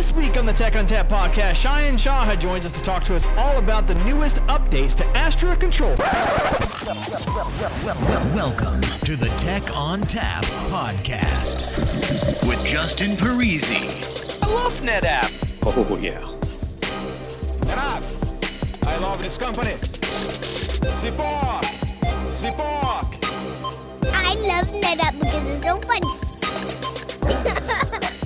This week on the Tech ONTAP podcast, Sayan Saha joins us to talk to us all about the newest updates to Astra Control. Welcome to the Tech ONTAP podcast with Justin Parisi. I love NetApp. Oh, yeah. NetApp. I love this company. Support. Support. I love NetApp because it's so funny.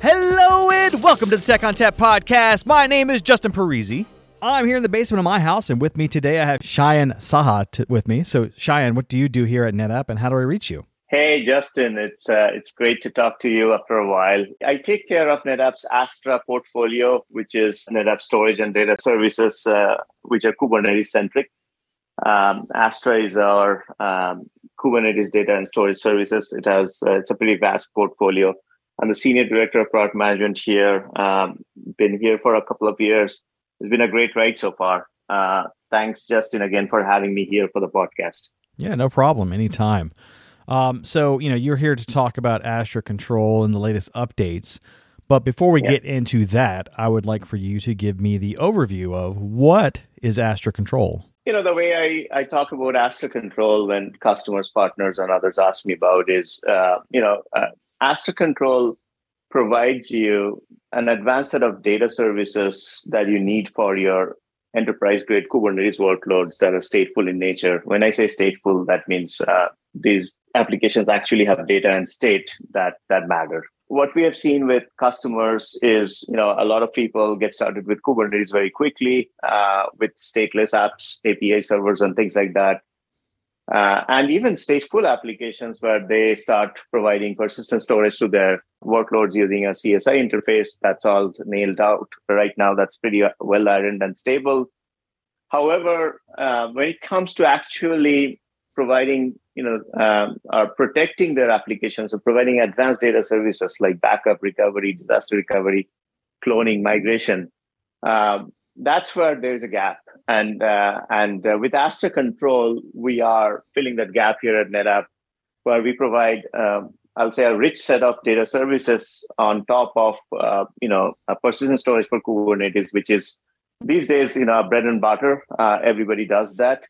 Hello and welcome to the Tech ONTAP podcast. My name is Justin Parisi. I'm here in the basement of my house, and with me today I have Sayan Saha t- with me. So, Sayan, what do you do here at NetApp, and how do I reach you? Hey, Justin, it's uh, it's great to talk to you after a while. I take care of NetApp's Astra portfolio, which is NetApp storage and data services, uh, which are Kubernetes centric. Um, Astra is our um, Kubernetes data and storage services. It has uh, it's a pretty vast portfolio. I'm the senior director of product management here. Um, been here for a couple of years. It's been a great ride so far. Uh, thanks, Justin, again for having me here for the podcast. Yeah, no problem. Anytime. Um, so, you know, you're here to talk about Astra Control and the latest updates. But before we Yeah. get into that, I would like for you to give me the overview of what is Astra Control. You know, the way I, I talk about Astra Control when customers, partners, and others ask me about is, uh, you know, uh, Astra Control provides you an advanced set of data services that you need for your enterprise grade Kubernetes workloads that are stateful in nature. When I say stateful, that means uh, these applications actually have data and state that that matter. What we have seen with customers is, you know, a lot of people get started with Kubernetes very quickly uh, with stateless apps, API servers, and things like that. Uh, and even stateful applications where they start providing persistent storage to their workloads using a CSI interface. That's all nailed out right now. That's pretty well ironed and stable. However, uh, when it comes to actually providing, you know, um, or protecting their applications or providing advanced data services like backup recovery, disaster recovery, cloning, migration, um, that's where there's a gap. And uh, and uh, with Astra Control, we are filling that gap here at NetApp, where we provide, um, I'll say, a rich set of data services on top of, uh, you know, a persistent storage for Kubernetes, which is these days, you know, bread and butter. Uh, everybody does that,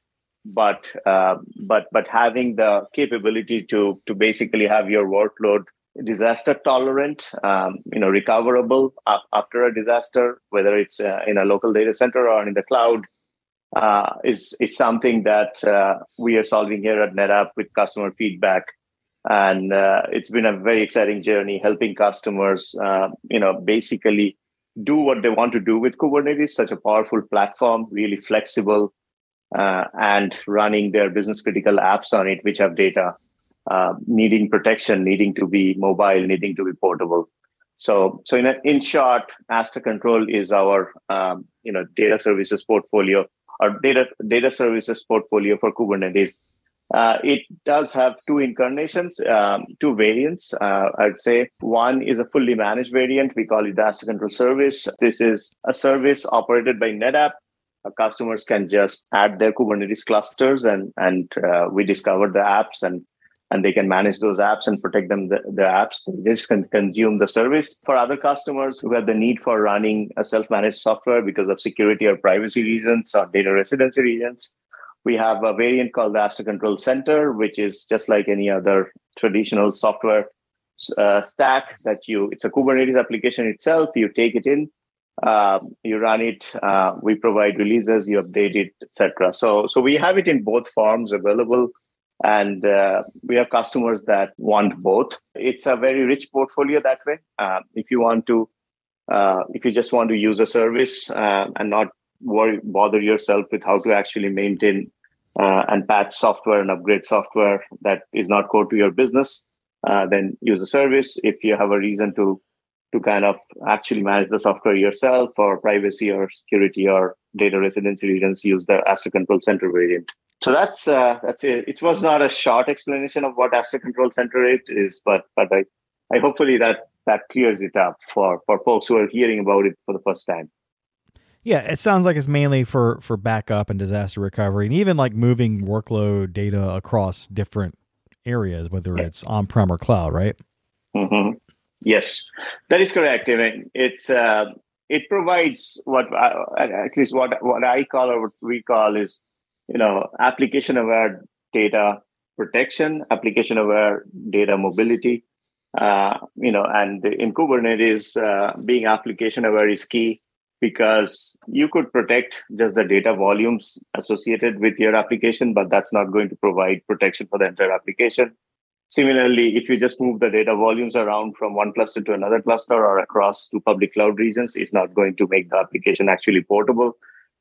but uh, but but having the capability to to basically have your workload disaster tolerant, um, you know, recoverable after a disaster, whether it's uh, in a local data center or in the cloud, uh, is is something that uh, we are solving here at NetApp with customer feedback, and uh, it's been a very exciting journey helping customers, uh, you know, basically do what they want to do with Kubernetes, such a powerful platform, really flexible, uh, and running their business critical apps on it, which have data uh, needing protection, needing to be mobile, needing to be portable. So, so in, a, in short, Astra Control is our um, you know data services portfolio, our data data services portfolio for Kubernetes. Uh, it does have two incarnations, um, two variants. Uh, I'd say one is a fully managed variant. We call it the Control Service. This is a service operated by NetApp. Uh, customers can just add their Kubernetes clusters, and and uh, we discover the apps and and they can manage those apps and protect them the, the apps they just can consume the service for other customers who have the need for running a self-managed software because of security or privacy reasons or data residency reasons we have a variant called the Astra Control Center, which is just like any other traditional software uh, stack that you, it's a Kubernetes application itself. You take it in, um, you run it, uh, we provide releases, you update it, etc. So, so we have it in both forms available and uh, we have customers that want both. It's a very rich portfolio that way. Uh, if you want to uh, if you just want to use a service uh, and not worry bother yourself with how to actually maintain uh, and patch software and upgrade software that is not core to your business uh, then use a service. If you have a reason to to kind of actually manage the software yourself for privacy or security or data residency regions use the Astra Control Center variant. So that's uh, that's it. It was not a short explanation of what Astra Control Center it is, but but I, I hopefully that that clears it up for for folks who are hearing about it for the first time. Yeah, it sounds like it's mainly for for backup and disaster recovery, and even like moving workload data across different areas, whether it's on prem or cloud, right? hmm Yes, that is correct. I mean, it's uh, it provides what uh, at least what what I call or what we call is you know application aware data protection, application aware data mobility. Uh, you know, and in Kubernetes, uh, being application aware is key because you could protect just the data volumes associated with your application, but that's not going to provide protection for the entire application. Similarly, if you just move the data volumes around from one cluster to another cluster or across two public cloud regions, it's not going to make the application actually portable.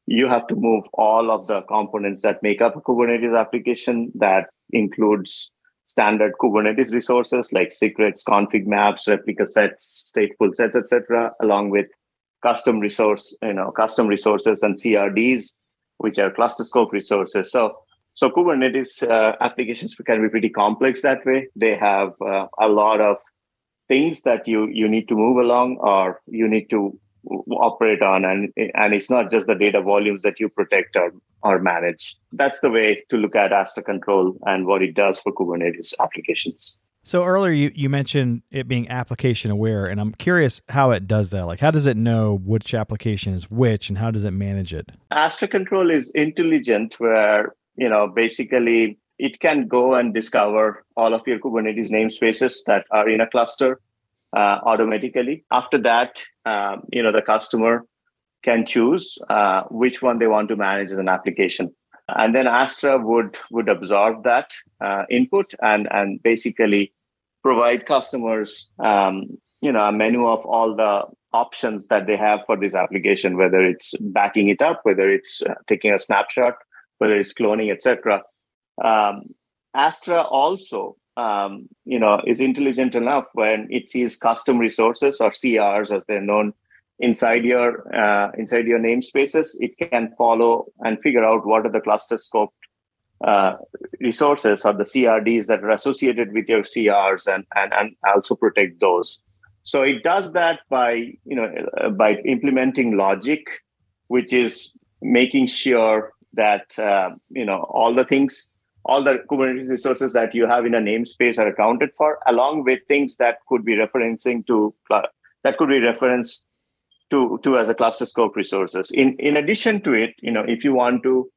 You have to move all of the components that make up a Kubernetes application that includes standard Kubernetes resources like secrets, config maps, replica sets, stateful sets, etc., along with custom resource, you know, custom resources and CRDs, which are cluster scope resources. So, so Kubernetes uh, applications can be pretty complex that way. They have uh, a lot of things that you you need to move along or you need to operate on and and it's not just the data volumes that you protect or or manage that's the way to look at astra control and what it does for kubernetes applications so earlier you, you mentioned it being application aware, and I'm curious how it does that. Like how does it know which application is which and how does it manage it? Astra Control is intelligent where, you know, basically it can go and discover all of your Kubernetes namespaces that are in a cluster uh, automatically. After that, um, you know, the customer can choose uh, which one they want to manage as an application and then astra would would absorb that uh, input and and basically provide customers um, you know a menu of all the options that they have for this application whether it's backing it up whether it's uh, taking a snapshot whether it's cloning etc um, astra also um, you know is intelligent enough when it sees custom resources or crs as they're known inside your uh, inside your namespaces it can follow and figure out what are the cluster scoped uh, resources or the CRDs that are associated with your CRs and, and, and also protect those. So it does that by, you know, uh, by implementing logic, which is making sure that, uh, you know, all the things, all the Kubernetes resources that you have in a namespace are accounted for, along with things that could be referencing to, that could be referenced to, to as a cluster scope resources. In, in addition to it, you know, if you want to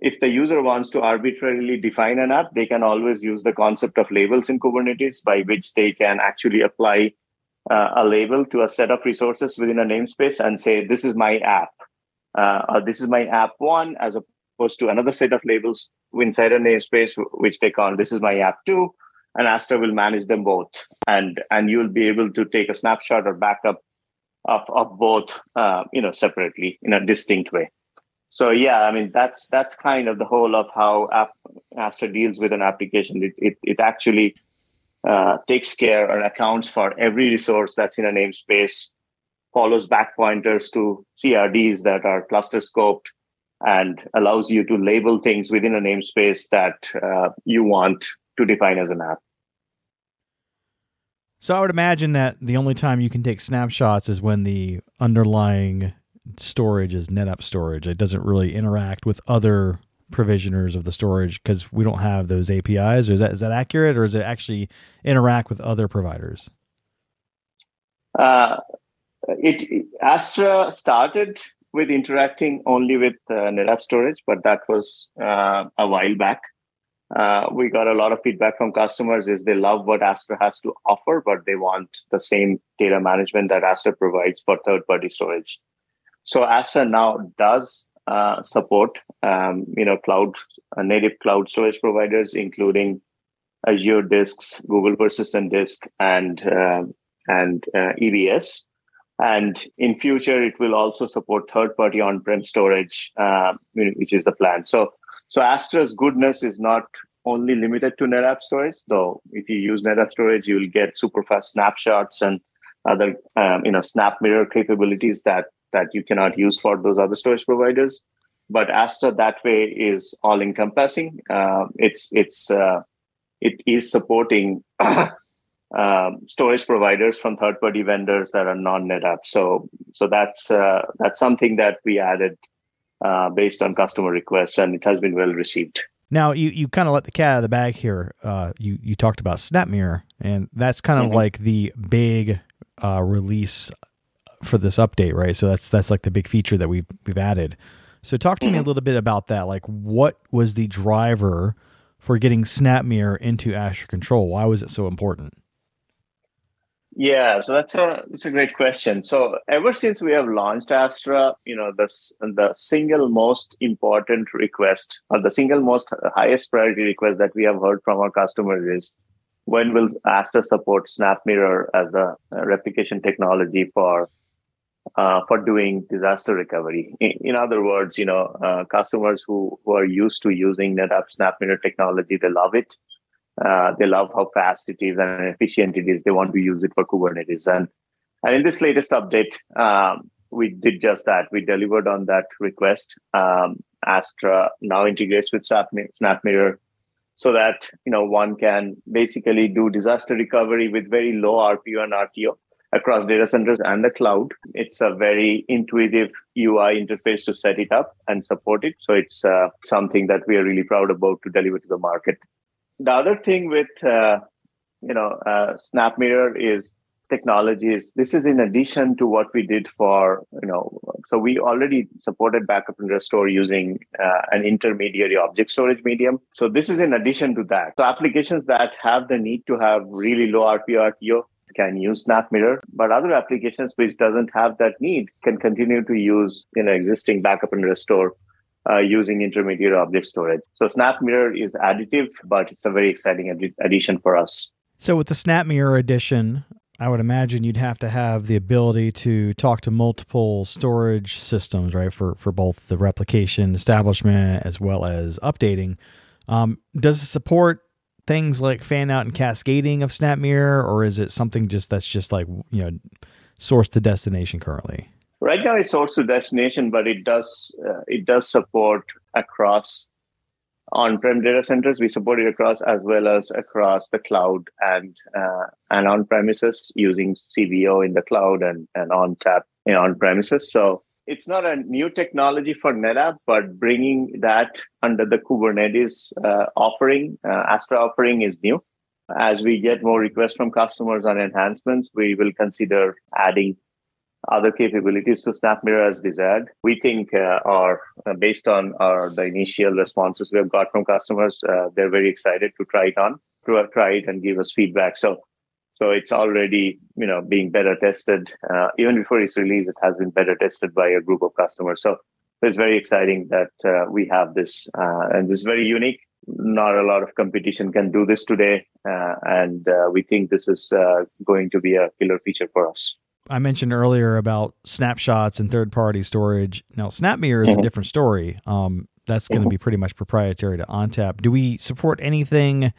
if the user wants to arbitrarily define an app, they can always use the concept of labels in Kubernetes by which they can actually apply uh, a label to a set of resources within a namespace and say, this is my app, uh, this is my app one, as opposed to another set of labels inside a namespace, which they call, this is my app two, and Astra will manage them both. And, and you'll be able to take a snapshot or backup of, of both, uh, you know, separately in a distinct way so yeah i mean that's that's kind of the whole of how app, astra deals with an application it, it, it actually uh, takes care and accounts for every resource that's in a namespace follows back pointers to crds that are cluster scoped and allows you to label things within a namespace that uh, you want to define as an app so i would imagine that the only time you can take snapshots is when the underlying storage is NetApp storage. It doesn't really interact with other provisioners of the storage because we don't have those APIs. Or is that is that accurate, or does it actually interact with other providers? Uh, it Astra started with interacting only with uh, NetApp storage, but that was uh, a while back. Uh, we got a lot of feedback from customers is they love what Astra has to offer, but they want the same data management that Astra provides for third-party storage. So Astra now does uh, support, um, you know, cloud uh, native cloud storage providers, including Azure Disks, Google Persistent Disk, and uh, and uh, EBS. And in future, it will also support third-party on-prem storage, uh, which is the plan. So, so Astra's goodness is not only limited to NetApp storage, though. If you use NetApp storage, you will get super fast snapshots and other, um, you know, SnapMirror capabilities that that you cannot use for those other storage providers. But Astra that way is all encompassing. Uh, it's it's uh, it is supporting um, storage providers from third party vendors that are non NetApp. So so that's uh, that's something that we added uh, based on customer requests, and it has been well received. Now you, you kind of let the cat out of the bag here. Uh, you you talked about SnapMirror, and that's kind of Mhm. like the big uh, release for this update, right? So that's that's like the big feature that we've we've added. So talk to me a Mhm. little bit about that. Like, what was the driver for getting SnapMirror into Astra Control? Why was it so important? Yeah, so that's a that's a great question. So ever since we have launched Astra, you know, the the single most important request or the single most highest priority request that we have heard from our customers is when will Astra support SnapMirror as the uh, replication technology for uh, for doing disaster recovery? In, in other words, you know, uh, customers who who are used to using NetApp SnapMirror technology, they love it. Uh, they love how fast it is and efficient it is. They want to use it for Kubernetes. And, and in this latest update, um, we did just that. We delivered on that request. Um, Astra now integrates with SnapMirror, so that you know one can basically do disaster recovery with very low RPO and RTO across data centers and the cloud. It's a very intuitive UI interface to set it up and support it. So it's uh, something that we are really proud about to deliver to the market the other thing with uh, you know uh, is technology is this is in addition to what we did for you know so we already supported backup and restore using uh, an intermediary object storage medium. So this is in addition to that. So applications that have the need to have really low rpo rto can use SnapMirror, but other applications which doesn't have that need can continue to use you know existing backup and restore uh, using intermediate object storage. So SnapMirror is additive, but it's a very exciting ad- addition for us. So with the SnapMirror addition, I would imagine you'd have to have the ability to talk to multiple storage systems, right? For for both the replication establishment as well as updating. Um, does it support things like fan out and cascading of SnapMirror, or is it something just that's just like you know source to destination currently? Right now, it's source to destination, but it does uh, it does support across on-prem data centers. We support it across as well as across the cloud and uh, and on-premises using CVO in the cloud and and ONTAP in on-premises. So it's not a new technology for NetApp, but bringing that under the Kubernetes uh, offering, uh, Astra offering is new. As we get more requests from customers on enhancements, we will consider adding other capabilities to SnapMirror as desired. We think, uh, are uh, based on our the initial responses we have got from customers, uh, they're very excited to try it on, to try it and give us feedback. So, so it's already you know being better tested. Uh, even before its release, it has been better tested by a group of customers. So it's very exciting that uh, we have this, uh, and this is very unique. Not a lot of competition can do this today, uh, and uh, we think this is uh, going to be a killer feature for us. I mentioned earlier about snapshots and third party storage. Now, SnapMirror is a Mhm. different story. Um, that's going to Mhm. be pretty much proprietary to ONTAP. Do we support anything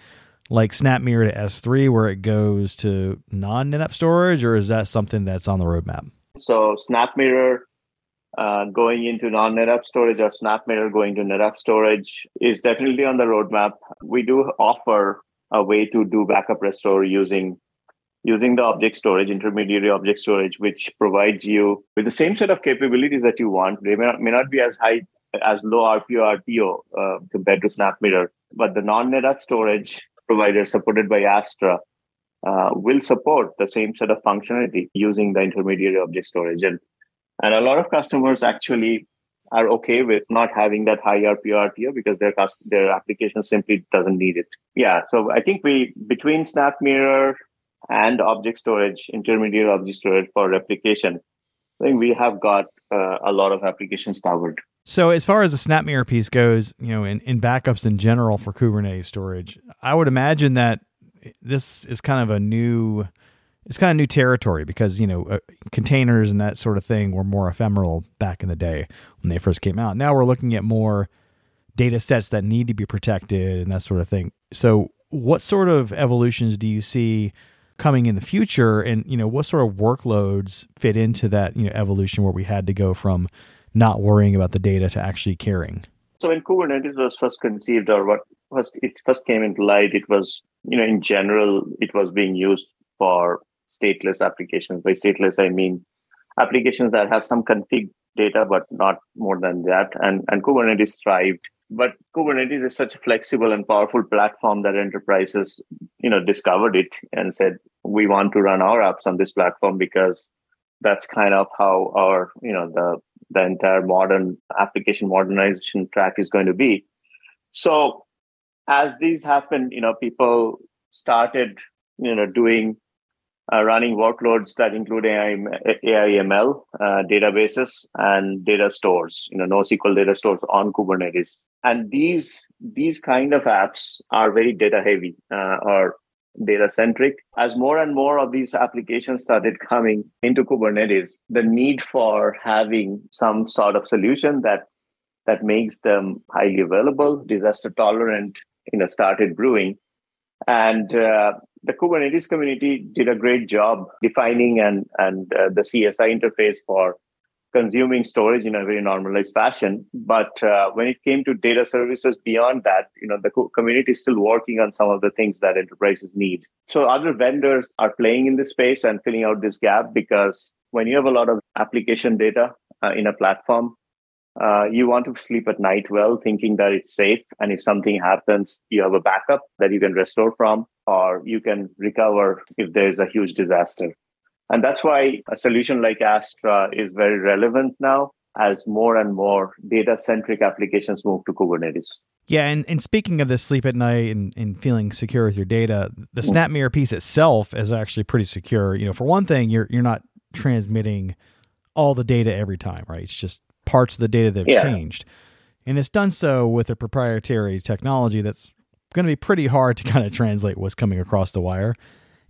like SnapMirror to S3 where it goes to non NetApp storage, or is that something that's on the roadmap? So SnapMirror uh, going into non-NetApp storage or SnapMirror going to NetApp storage is definitely on the roadmap. We do offer a way to do backup restore using using the object storage, intermediary object storage, which provides you with the same set of capabilities that you want. They may not, may not be as high as low RPO RTO uh, compared to SnapMirror, but the non-NetApp storage provider supported by Astra uh, will support the same set of functionality using the intermediary object storage. And, and a lot of customers actually are okay with not having that high RPO RTO because their their application simply doesn't need it. Yeah, so I think we between SnapMirror and object storage, intermediate object storage for replication, I think we have got uh, a lot of applications covered. So, as far as the SnapMirror piece goes, you know, in, in backups in general for Kubernetes storage, I would imagine that this is kind of a new, it's kind of new territory because you know uh, containers and that sort of thing were more ephemeral back in the day when they first came out. Now we're looking at more data sets that need to be protected and that sort of thing. So, what sort of evolutions do you see? Coming in the future and you know what sort of workloads fit into that you know evolution where we had to go from not worrying about the data to actually caring So when Kubernetes was first conceived, or what first it first came into light, it was you know in general it was being used for stateless applications. By stateless, I mean applications that have some config data, but not more than that. And and Kubernetes thrived but Kubernetes is such a flexible and powerful platform that enterprises, you know, discovered it and said, we want to run our apps on this platform because that's kind of how our, you know, the the entire modern application modernization track is going to be. So as these happen, you know, people started, you know, doing uh, running workloads that include AI, AIML uh, databases and data stores, you know, NoSQL data stores on Kubernetes. And these these kind of apps are very data heavy uh, or data centric. As more and more of these applications started coming into Kubernetes, the need for having some sort of solution that that makes them highly available, disaster tolerant, you know, started brewing. And uh, the Kubernetes community did a great job defining and and uh, the CSI interface for consuming storage in a very normalized fashion. But uh, when it came to data services beyond that, you know, the community is still working on some of the things that enterprises need. So other vendors are playing in this space and filling out this gap because when you have a lot of application data uh, in a platform, uh, you want to sleep at night well, thinking that it's safe. And if something happens, you have a backup that you can restore from, or you can recover if there's a huge disaster. And that's why a solution like Astra is very relevant now as more and more data centric applications move to Kubernetes. Yeah, and, and speaking of this sleep at night and, and feeling secure with your data, the SnapMirror piece itself is actually pretty secure. You know, for one thing, you're you're not transmitting all the data every time, right? It's just parts of the data that have yeah. changed. And it's done so with a proprietary technology that's going to be pretty hard to kind of translate what's coming across the wire.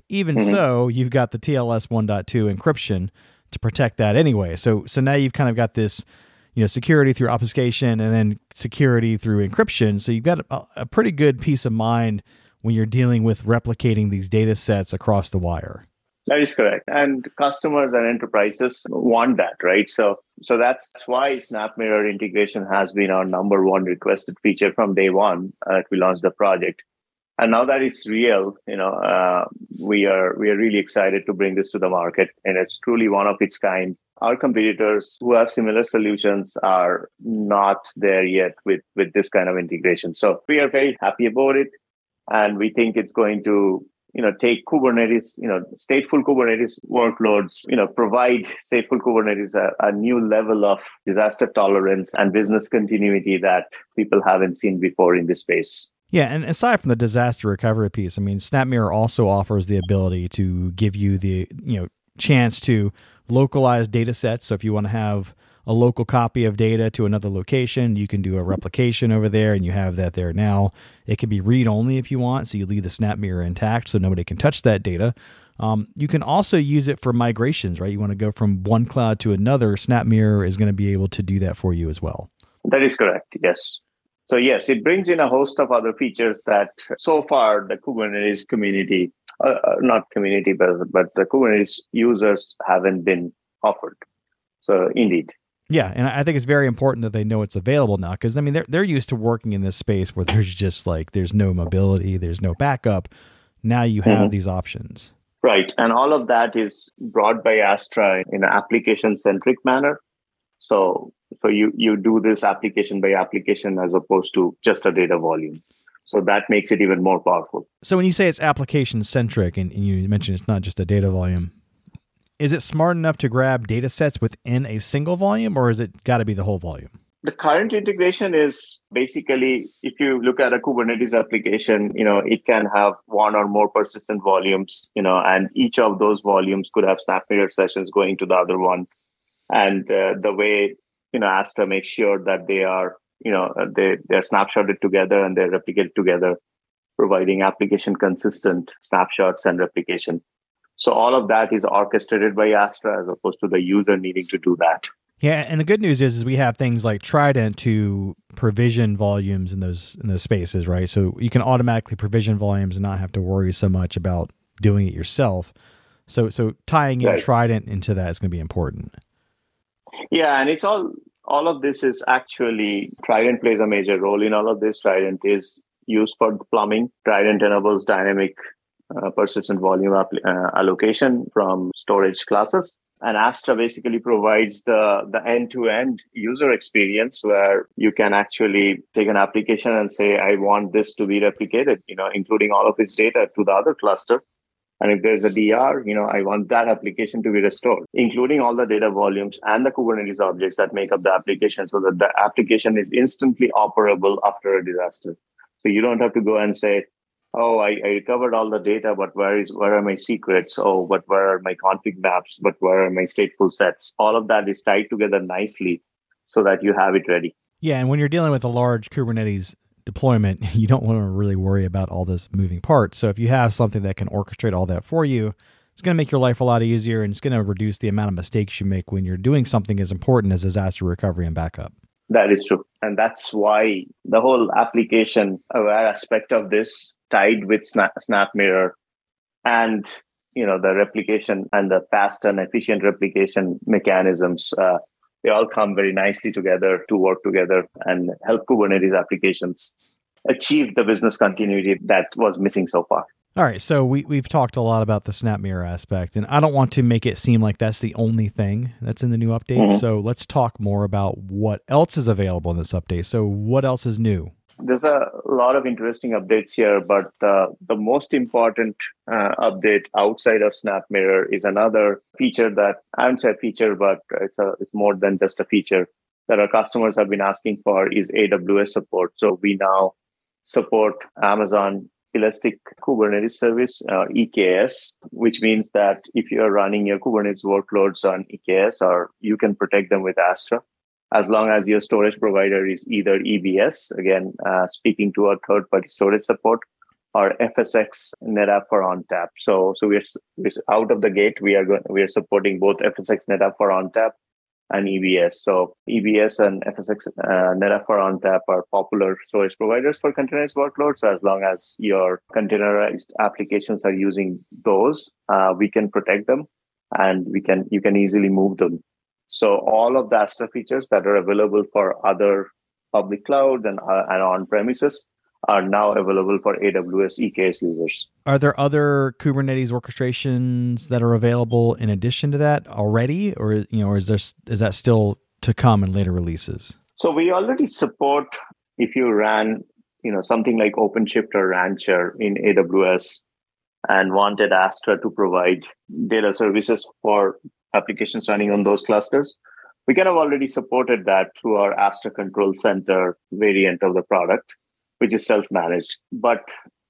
Even mm-hmm. so, you've got the TLS 1.2 encryption to protect that anyway. So so now you've kind of got this, you know, security through obfuscation and then security through encryption. So you've got a, a pretty good peace of mind when you're dealing with replicating these data sets across the wire. That is correct. And customers and enterprises want that, right? So so that's why SnapMirror integration has been our number one requested feature from day one that we launched the project. And now that it's real, you know, uh, we are we are really excited to bring this to the market, and it's truly one of its kind. Our competitors who have similar solutions are not there yet with with this kind of integration. So we are very happy about it, and we think it's going to you know take kubernetes you know stateful kubernetes workloads you know provide stateful kubernetes a, a, new level of disaster tolerance and business continuity that people haven't seen before in this space yeah and aside from the disaster recovery piece i mean snapmirror also offers the ability to give you the you know chance to localize data sets so if you want to have a local copy of data to another location. You can do a replication over there, and you have that there now. It can be read only if you want, so you leave the SnapMirror intact so nobody can touch that data. Um, you can also use it for migrations, right? You want to go from one cloud to another. SnapMirror is going to be able to do that for you as well. That is correct. Yes. So yes, it brings in a host of other features that so far the Kubernetes community, uh, uh not community, but but the Kubernetes users haven't been offered. So indeed, yeah, and I think it's very important that they know it's available now because I mean they're they're used to working in this space where there's just like there's no mobility, there's no backup. Now you have mm-hmm. these options. Right, and all of that is brought by Astra in an application centric manner. So so you you do this application by application as opposed to just a data volume. So that makes it even more powerful. So when you say it's application centric and, and you mentioned it's not just a data volume, is it smart enough to grab data sets within a single volume or is it got to be the whole volume? The current integration is basically if you look at a Kubernetes application, you know, it can have one or more persistent volumes, you know, and each of those volumes could have SnapMirror sessions going to the other one. And uh, the way, you know, Astra makes sure that they are, you know, uh, they, they're snapshotted together and they're replicated together, providing application consistent snapshots and replication. So all of that is orchestrated by Astra as opposed to the user needing to do that. Yeah, and the good news is, is we have things like Trident to provision volumes in those in those spaces, right? So you can automatically provision volumes and not have to worry so much about doing it yourself. So so tying in right. Trident into that is going to be important. Yeah, and it's all all of this is actually Trident plays a major role in all of this. Trident is used for plumbing. Trident enables dynamic uh, persistent volume uh, allocation from storage classes. And Astra basically provides the, the end-to-end user experience where you can actually take an application and say, I want this to be replicated, you know, including all of its data to the other cluster. And if there's a DR, you know, I want that application to be restored, including all the data volumes and the Kubernetes objects that make up the application so that the application is instantly operable after a disaster. So you don't have to go and say, oh, I, I recovered all the data, but where is where are my secrets? Oh, but where are my config maps? But where are my stateful sets? All of that is tied together nicely so that you have it ready. Yeah, and when you're dealing with a large Kubernetes deployment, you don't want to really worry about all this moving parts. So if you have something that can orchestrate all that for you, it's going to make your life a lot easier and it's going to reduce the amount of mistakes you make when you're doing something as important as disaster recovery and backup. That is true. And that's why the whole application aware aspect of this tied with Snap, SnapMirror and you know the replication and the fast and efficient replication mechanisms uh, they all come very nicely together to work together and help kubernetes applications achieve the business continuity that was missing so far. All right so we, we've talked a lot about the SnapMirror aspect and i don't want to make it seem like that's the only thing that's in the new update. Mm-hmm. so let's talk more about what else is available in this update. So what else is new there's a lot of interesting updates here, but uh, the most important uh, update outside of SnapMirror is another feature that I haven't feature, but it's a, it's more than just a feature that our customers have been asking for is AWS support. So we now support Amazon Elastic Kubernetes Service, uh, EKS, which means that if you are running your Kubernetes workloads on EKS, or you can protect them with Astra as long as your storage provider is either EBS, again, uh, speaking to a third party storage support, or FSx NetApp for ONTAP. So, so we're, we're out of the gate. We are going, we are supporting both FSx NetApp for ONTAP and EBS. So EBS and FSx uh, NetApp for ONTAP are popular storage providers for containerized workloads. So as long as your containerized applications are using those, uh, we can protect them and we can you can easily move them so all of the Astra features that are available for other public cloud and, uh, and on premises are now available for AWS EKS users. Are there other Kubernetes orchestrations that are available in addition to that already, or you know, or is there is that still to come in later releases? So we already support if you ran you know something like OpenShift or Rancher in AWS and wanted Astra to provide data services for applications running on those clusters. We kind of already supported that through our Astra Control Center variant of the product, which is self-managed. But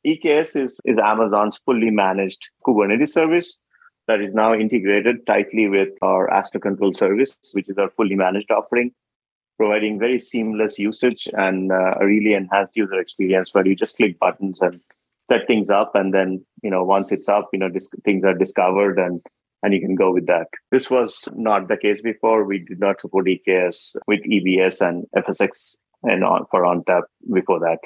EKS is, is Amazon's fully managed Kubernetes service that is now integrated tightly with our Astra Control service, which is our fully managed offering, providing very seamless usage and uh, a really enhanced user experience where you just click buttons and set things up. And then, you know, once it's up, you know, dis- things are discovered and and you can go with that. This was not the case before. We did not support EKS with EBS and FSx and on, for ONTAP before that.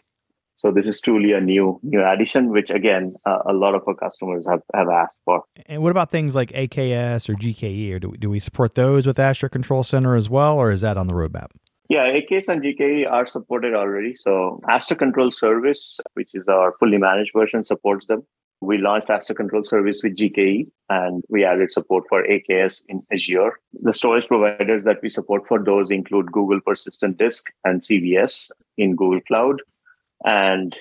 So this is truly a new new addition, which again uh, a lot of our customers have, have asked for. And what about things like AKS or GKE? Or do we, do we support those with Astra Control Center as well, or is that on the roadmap? Yeah, AKS and GKE are supported already. So Astra Control Service, which is our fully managed version, supports them. We launched Astra Control Service with GKE and we added support for AKS in Azure. The storage providers that we support for those include Google Persistent Disk and CVS in Google Cloud and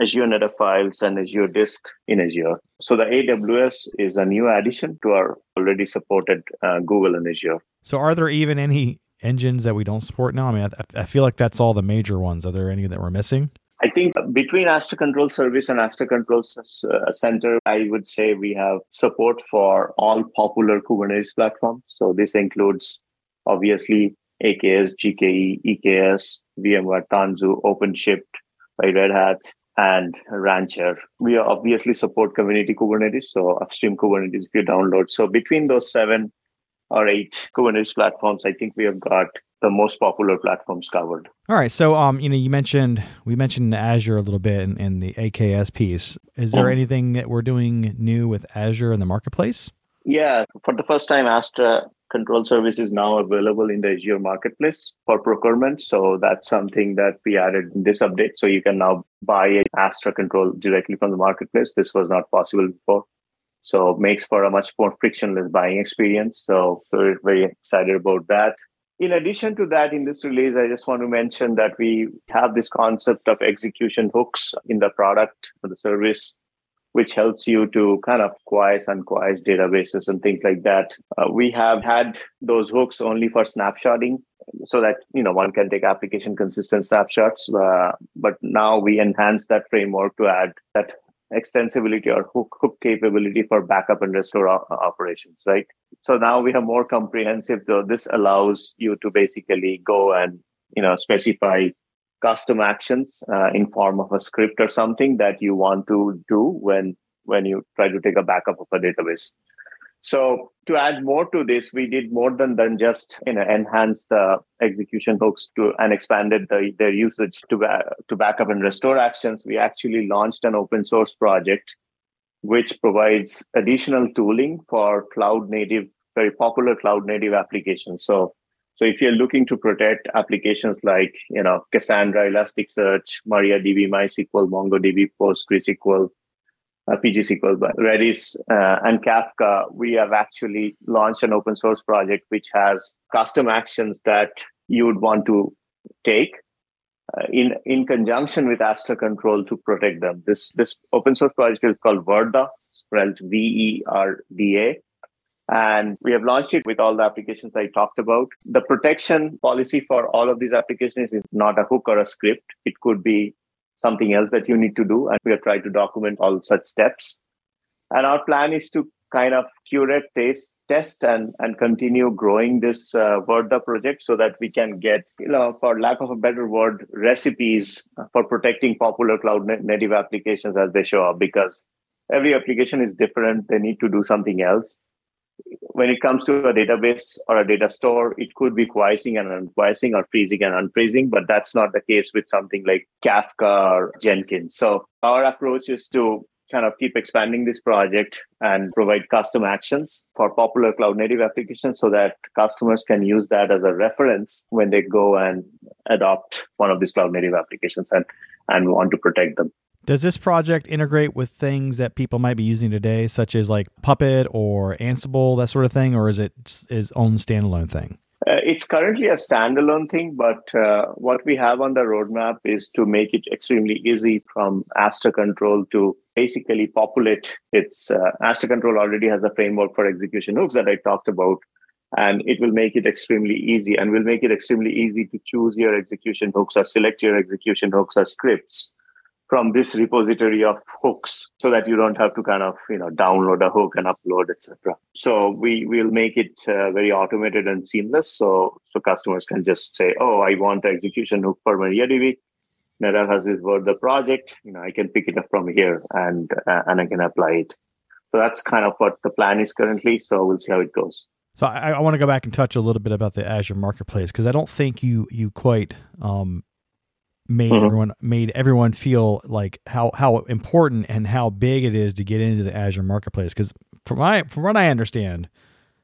Azure NetApp Files and Azure Disk in Azure. So the AWS is a new addition to our already supported uh, Google and Azure. So are there even any engines that we don't support now? I mean, I, I feel like that's all the major ones. Are there any that we're missing? I think between Astra Control Service and Astra Control uh, Center, I would say we have support for all popular Kubernetes platforms. So this includes obviously AKS, GKE, EKS, VMware Tanzu, OpenShift by Red Hat, and Rancher. We obviously support community Kubernetes, so upstream Kubernetes if you download. So between those seven or eight Kubernetes platforms, I think we have got the most popular platforms covered. All right. So, um, you know, you mentioned we mentioned Azure a little bit in, in the AKS piece. Is there mm. anything that we're doing new with Azure in the marketplace? Yeah, for the first time, Astra Control Service is now available in the Azure Marketplace for procurement. So that's something that we added in this update. So you can now buy Astra Control directly from the marketplace. This was not possible before. So makes for a much more frictionless buying experience. So we're very excited about that. In addition to that, in this release, I just want to mention that we have this concept of execution hooks in the product or the service, which helps you to kind of quiesce and quiesce databases and things like that. Uh, we have had those hooks only for snapshotting so that you know one can take application consistent snapshots uh, but now we enhance that framework to add that extensibility or hook, hook capability for backup and restore o- operations, right? So now we have more comprehensive. Though this allows you to basically go and you know specify custom actions uh, in form of a script or something that you want to do when when you try to take a backup of a database. So to add more to this, we did more than, than just you know enhance the execution hooks to and expanded the, their usage to to backup and restore actions. We actually launched an open source project which provides additional tooling for cloud native, very popular cloud native applications. So so if you're looking to protect applications like you know Cassandra, Elasticsearch, MariaDB, MySQL, MongoDB, PostgreSQL, uh, but Redis uh, and Kafka, we have actually launched an open source project which has custom actions that you would want to take uh, in in conjunction with Astra Control to protect them. This this open source project is called Verda, spelled V E R D A. And we have launched it with all the applications I talked about. The protection policy for all of these applications is not a hook or a script. It could be something else that you need to do. And we are trying to document all such steps. And our plan is to kind of curate, taste, test, and, and continue growing this uh, Verda project so that we can get, you know, for lack of a better word, recipes for protecting popular cloud native applications as they show up because every application is different. They need to do something else when it comes to a database or a data store, it could be quiescing and unquiescing or freezing and unfreezing, but that's not the case with something like Kafka or Jenkins. So our approach is to kind of keep expanding this project and provide custom actions for popular cloud native applications so that customers can use that as a reference when they go and adopt one of these cloud native applications and, and want to protect them. Does this project integrate with things that people might be using today, such as like Puppet or Ansible, that sort of thing, or is it its own standalone thing? Uh, it's currently a standalone thing, but uh, what we have on the roadmap is to make it extremely easy from Astra Control to basically populate its. Uh, Astra Control already has a framework for execution hooks that I talked about, and it will make it extremely easy and will make it extremely easy to choose your execution hooks or select your execution hooks or scripts from this repository of hooks so that you don't have to kind of you know download a hook and upload etc so we will make it uh, very automated and seamless. So so customers can just say oh i want the execution hook for mariadb NetApp has this Verda project. You know i can pick it up from here and uh, and i can apply it. So that's kind of what the plan is currently. So we'll see how it goes. So I, I want to go back and touch a little bit about the Azure Marketplace because I don't think you you quite um, made mm-hmm. everyone made everyone feel like how how important and how big it is to get into the Azure marketplace. Because from my from what I understand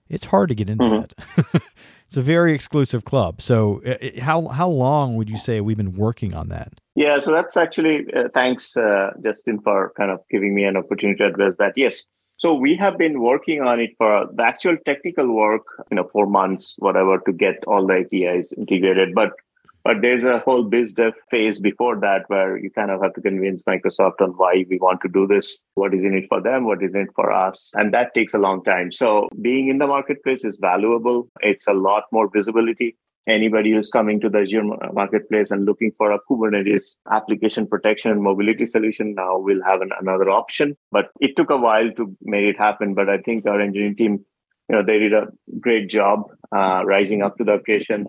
it's hard to get into mm-hmm. that. It's a very exclusive club. So it, how how long would you say we've been working on that? Yeah so that's actually uh, thanks uh, Justin for kind of giving me an opportunity to address that. Yes. So we have been working on it for the actual technical work you know four months whatever to get all the apis integrated. But but there's a whole biz dev phase before that where you kind of have to convince Microsoft on why we want to do this, what is in it for them, what is in it for us. And that takes a long time. So being in the marketplace is valuable. It's a lot more visibility. Anybody who's coming to the Azure marketplace and looking for a Kubernetes application protection and mobility solution now will have an, another option. But it took a while to make it happen. But I think our engineering team, you know, they did a great job uh, rising up to the occasion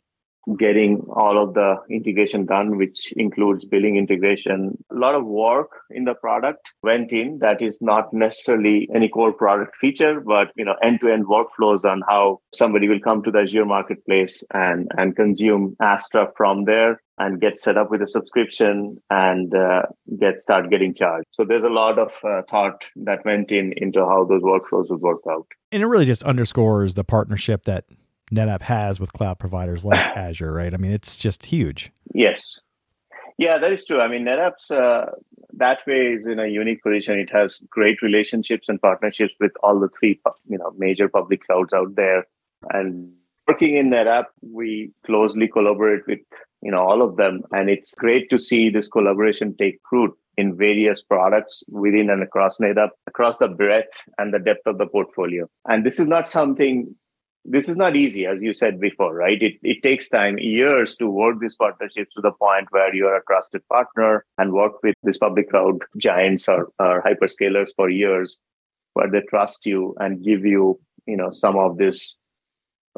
getting all of the integration done, which includes billing integration. A lot of work in the product went in that is not necessarily any core product feature, but you know, end-to-end workflows on how somebody will come to the Azure marketplace and, and consume Astra from there and get set up with a subscription and uh, get start getting charged. So there's a lot of uh, thought that went in into how those workflows would work out. And it really just underscores the partnership that NetApp has with cloud providers like Azure, right? I mean, it's just huge. Yes. Yeah, that is true. I mean, NetApp's uh, that way is in a unique position. It has great relationships and partnerships with all the three, you know, major public clouds out there. And working in NetApp, we closely collaborate with you know all of them, and it's great to see this collaboration take root in various products within and across NetApp, across the breadth and the depth of the portfolio. And this is not something this is not easy, as you said before, right? It, it takes time, years to work these partnerships to the point where you're a trusted partner and work with these public cloud giants or, or hyperscalers for years, where they trust you and give you, you know, some of this,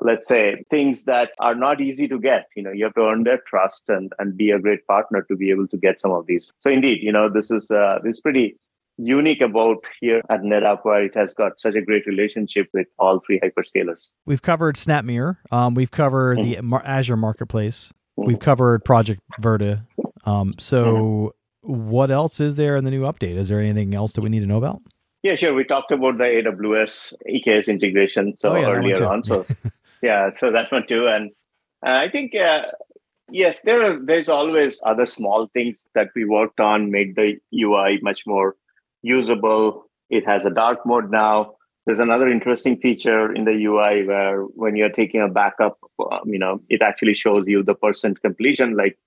let's say, things that are not easy to get. You know, you have to earn their trust and, and be a great partner to be able to get some of these. So indeed, you know, this is uh, this is pretty unique about here at NetApp where it has got such a great relationship with all three hyperscalers. We've covered SnapMirror. Um, we've covered mm. the Mar- Azure Marketplace. Mm. We've covered Project Verda. Um, so, mm. what else is there in the new update? Is there anything else that we need to know about? Yeah, sure. We talked about the AWS EKS integration so oh, yeah, earlier on. So, yeah, so that one too. And uh, I think uh, yes, there are. There's always other small things that we worked on, made the UI much more usable. It has a dark mode now. There's another interesting feature in the UI where when you're taking a backup, um, you know, it actually shows you the percent completion, like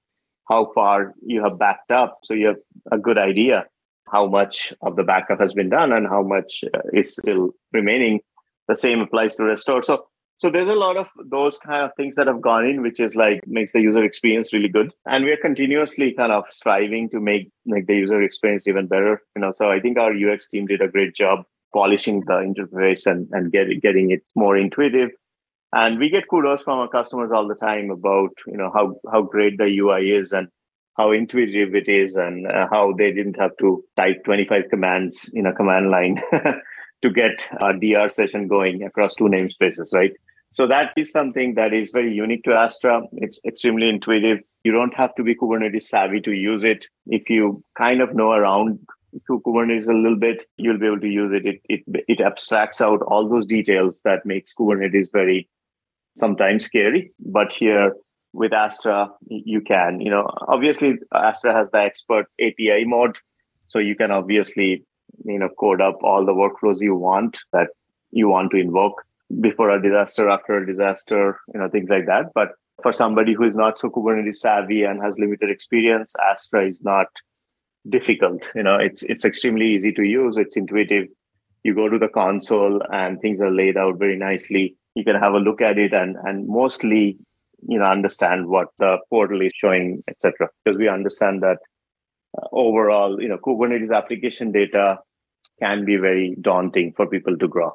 how far you have backed up. So you have a good idea how much of the backup has been done and how much uh, is still remaining. The same applies to restore. So so there's a lot of those kind of things that have gone in, which is like makes the user experience really good. And we're continuously kind of striving to make make the user experience even better. You know, so I think our UX team did a great job polishing the interface and, and getting getting it more intuitive. And we get kudos from our customers all the time about you know how how great the UI is and how intuitive it is and uh, how they didn't have to type 25 commands in a command line to get a DR session going across two namespaces, right? So that is something that is very unique to Astra. It's extremely intuitive. You don't have to be Kubernetes savvy to use it. If you kind of know around to Kubernetes a little bit, you'll be able to use it. It it, it abstracts out all those details that makes Kubernetes very sometimes scary. But here with Astra, you can, you know, obviously Astra has the expert API mode. So you can obviously you know code up all the workflows you want that you want to invoke before a disaster after a disaster you know things like that. But for somebody who is not so kubernetes savvy and has limited experience astra is not difficult. You know it's it's extremely easy to use. It's intuitive. You go to the console and things are laid out very nicely. You can have a look at it and and mostly you know understand what the portal is showing etc because we understand that uh, overall you know kubernetes application data can be very daunting for people to grok.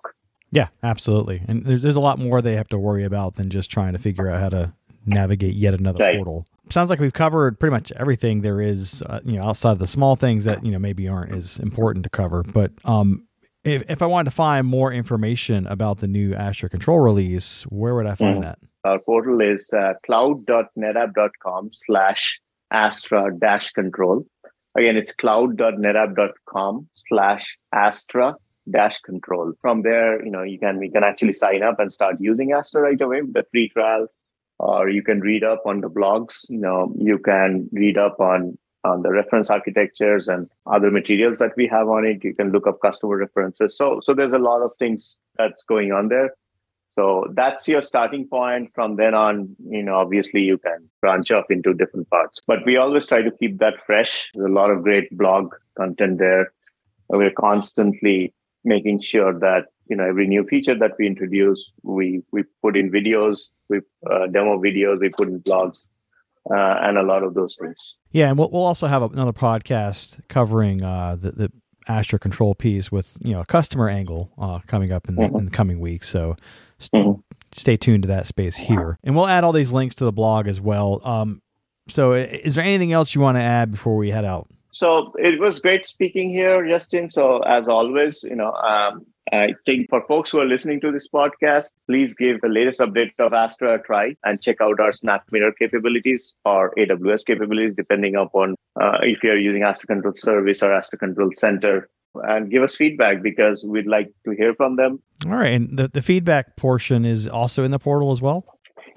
Yeah, absolutely. And there's, there's a lot more they have to worry about than just trying to figure out how to navigate yet another right. portal. Sounds like we've covered pretty much everything there is, uh, you know, outside of the small things that, you know, maybe aren't as important to cover. But um, if, if I wanted to find more information about the new Astra Control release, where would I find mm. that? Our portal is uh, cloud.netapp.com slash Astra dash control. Again, it's cloud.netapp.com slash Astra dash control. From there, you know, you can you can actually sign up and start using Astra right away with the free trial, or you can read up on the blogs. You know, you can read up on on the reference architectures and other materials that we have on it. You can look up customer references. So so there's a lot of things that's going on there. So that's your starting point. From then on, you know, obviously you can branch off into different parts. But we always try to keep that fresh. There's a lot of great blog content there. We're constantly making sure that you know every new feature that we introduce, we we put in videos, we uh, demo videos, we put in blogs, uh, and a lot of those things. Yeah, and we'll, we'll also have another podcast covering uh, the, the Astra control piece with you know a customer angle uh, coming up in the, mm-hmm. in the coming weeks. So mm-hmm. stay tuned to that space here. And we'll add all these links to the blog as well. Um, so, is there anything else you want to add before we head out? So it was great speaking here, Justin. So as always, you know, um, I think for folks who are listening to this podcast, please give the latest update of Astra a try and check out our SnapMirror capabilities or AWS capabilities, depending upon uh, if you're using Astra Control Service or Astra Control Center and give us feedback because we'd like to hear from them. All right. And the, the feedback portion is also in the portal as well?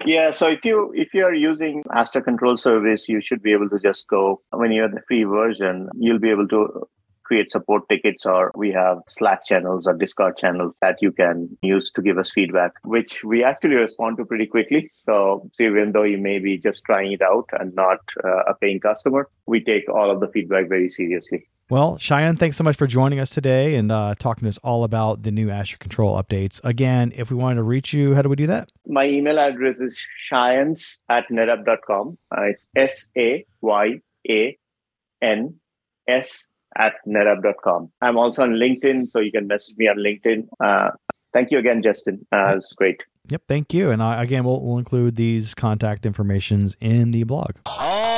Yeah, so if you if you are using Astra Control Service, you should be able to just go when you have the free version, you'll be able to create support tickets or we have Slack channels or Discord channels that you can use to give us feedback, which we actually respond to pretty quickly. So even though you may be just trying it out and not uh, a paying customer, we take all of the feedback very seriously. Well, Sayan, thanks so much for joining us today and uh, talking to us all about the new Astra Control updates. Again, if we wanted to reach you, how do we do that? My email address is sayans at netapp.com. Uh, it's S A Y A N S at netapp.com. I'm also on LinkedIn, so you can message me on LinkedIn. Uh, thank you again, Justin. Uh, it was great. Yep, thank you. And uh, again, we'll, we'll include these contact informations in the blog.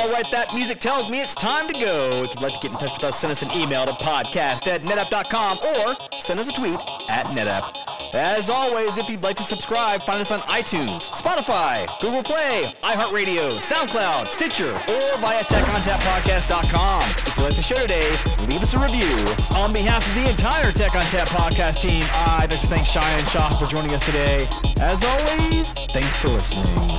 All right, that music tells me it's time to go. If you'd like to get in touch with us, send us an email to podcast at netapp.com or send us a tweet at netapp. As always, if you'd like to subscribe, find us on iTunes, Spotify, Google Play, iHeartRadio, SoundCloud, Stitcher, or via TechOnTapPodcast.com. If you like the show today, leave us a review. On behalf of the entire Tech ONTAP podcast team, I'd like to thank Sayan Saha for joining us today. As always, thanks for listening.